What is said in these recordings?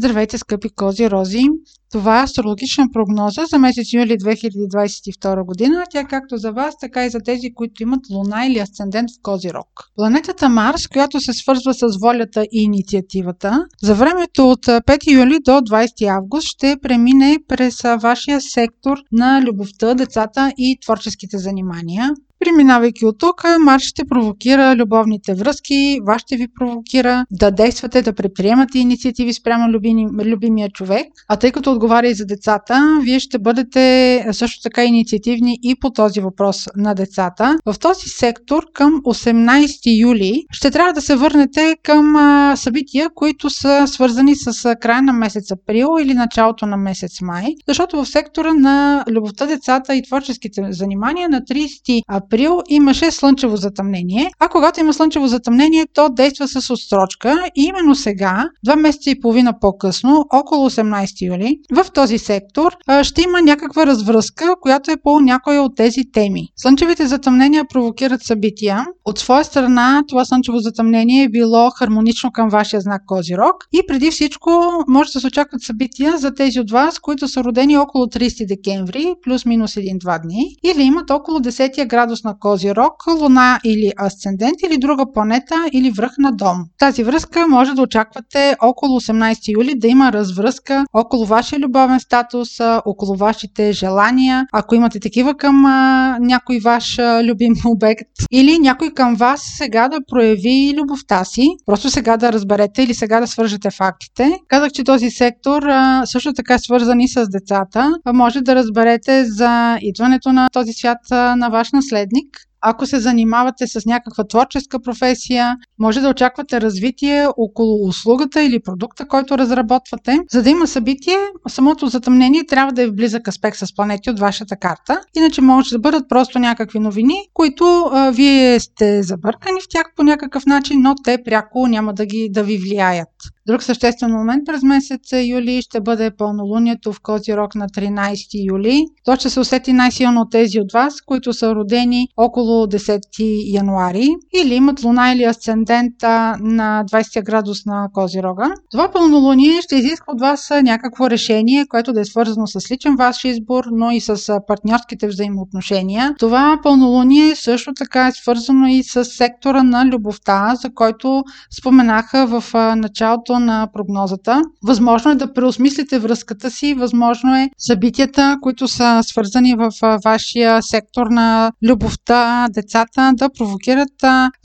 Здравейте, скъпи кози рози! Това е астрологична прогноза за месец юли 2022 година. Тя както за вас, така и за тези, които имат луна или асцендент в Козирог. Планетата Марс, която се свързва с волята и инициативата, за времето от 5 юли до 20 август ще премине през вашия сектор на любовта, децата и творческите занимания. Преминавайки от тук, Марс ще провокира любовните връзки, вас ще ви провокира да действате, да предприемате инициативи спрямо любими, любимия човек. А тъй като отговаря и за децата, вие ще бъдете също така инициативни и по този въпрос на децата. В този сектор към 18 юли ще трябва да се върнете към събития, които са свързани с края на месец април или началото на месец май, защото в сектора на любовта, децата и творческите занимания на 30 април април имаше слънчево затъмнение, а когато има слънчево затъмнение, то действа с отсрочка и именно сега, два месеца и половина по-късно, около 18 юли, в този сектор ще има някаква развръзка, която е по някоя от тези теми. Слънчевите затъмнения провокират събития. От своя страна, това слънчево затъмнение е било хармонично към вашия знак Козирог и преди всичко може да се очакват събития за тези от вас, които са родени около 30 декември, плюс-минус 1-2 дни, или имат около 10 градус на Козирог, Луна или Асцендент или друга планета или връх на дом. Тази връзка може да очаквате около 18 юли да има развръзка около вашия любовен статус, около вашите желания, ако имате такива към а, някой ваш а, любим обект или някой към вас сега да прояви любовта си. Просто сега да разберете или сега да свържете фактите. Казах, че този сектор а, също така е свързан и с децата. Може да разберете за идването на този свят на ваш наследник наследник. Ако се занимавате с някаква творческа професия, може да очаквате развитие около услугата или продукта, който разработвате. За да има събитие, самото затъмнение трябва да е в близък аспект с планети от вашата карта. Иначе може да бъдат просто някакви новини, които а, вие сте забъркани в тях по някакъв начин, но те пряко няма да, ги, да ви влияят. Друг съществен момент през месец юли ще бъде пълнолунието в Козирог на 13 юли. То ще се усети най-силно тези от вас, които са родени около 10 януари или имат луна или асцендента на 20 градус на Козирога. Това пълнолуние ще изисква от вас някакво решение, което да е свързано с личен ваш избор, но и с партньорските взаимоотношения. Това пълнолуние също така е свързано и с сектора на любовта, за който споменаха в началото на прогнозата. Възможно е да преосмислите връзката си, възможно е събитията, които са свързани в вашия сектор на любовта, децата, да провокират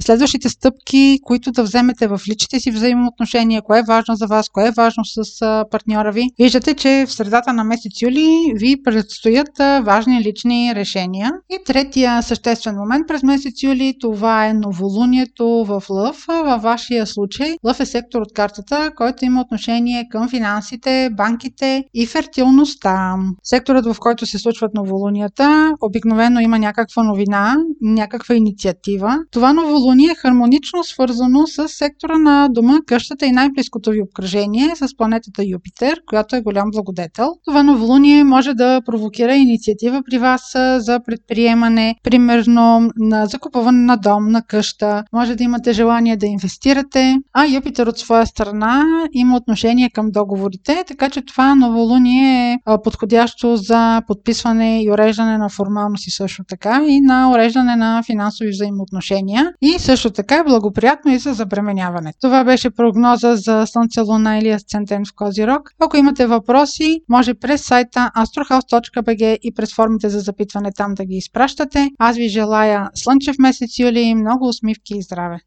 следващите стъпки, които да вземете в личните си взаимоотношения, кое е важно за вас, кое е важно с партньора ви. Виждате, че в средата на месец юли ви предстоят важни лични решения. И третия съществен момент през месец юли, това е новолунието в Лъв. Във вашия случай Лъв е сектор от картата, който има отношение към финансите, банките и фертилността. Секторът, в който се случват новолунията, обикновено има някаква новина, някаква инициатива. Това новолуние е хармонично свързано с сектора на дома, къщата и най-близкото ви обкръжение с планетата Юпитер, която е голям благодетел. Това новолуние може да провокира инициатива при вас за предприемане, примерно на закупуване на дом, на къща. Може да имате желание да инвестирате, а Юпитер от своя страна има отношение към договорите, така че това новолуние е подходящо за подписване и уреждане на формалности също така и на уреждане на финансови взаимоотношения и също така е благоприятно и за забременяване. Това беше прогноза за Слънце, Луна или Асцендент в Козирог. Ако имате въпроси, може през сайта astrohouse.bg и през формите за запитване там да ги изпращате. Аз ви желая слънчев месец юли, много усмивки и здраве!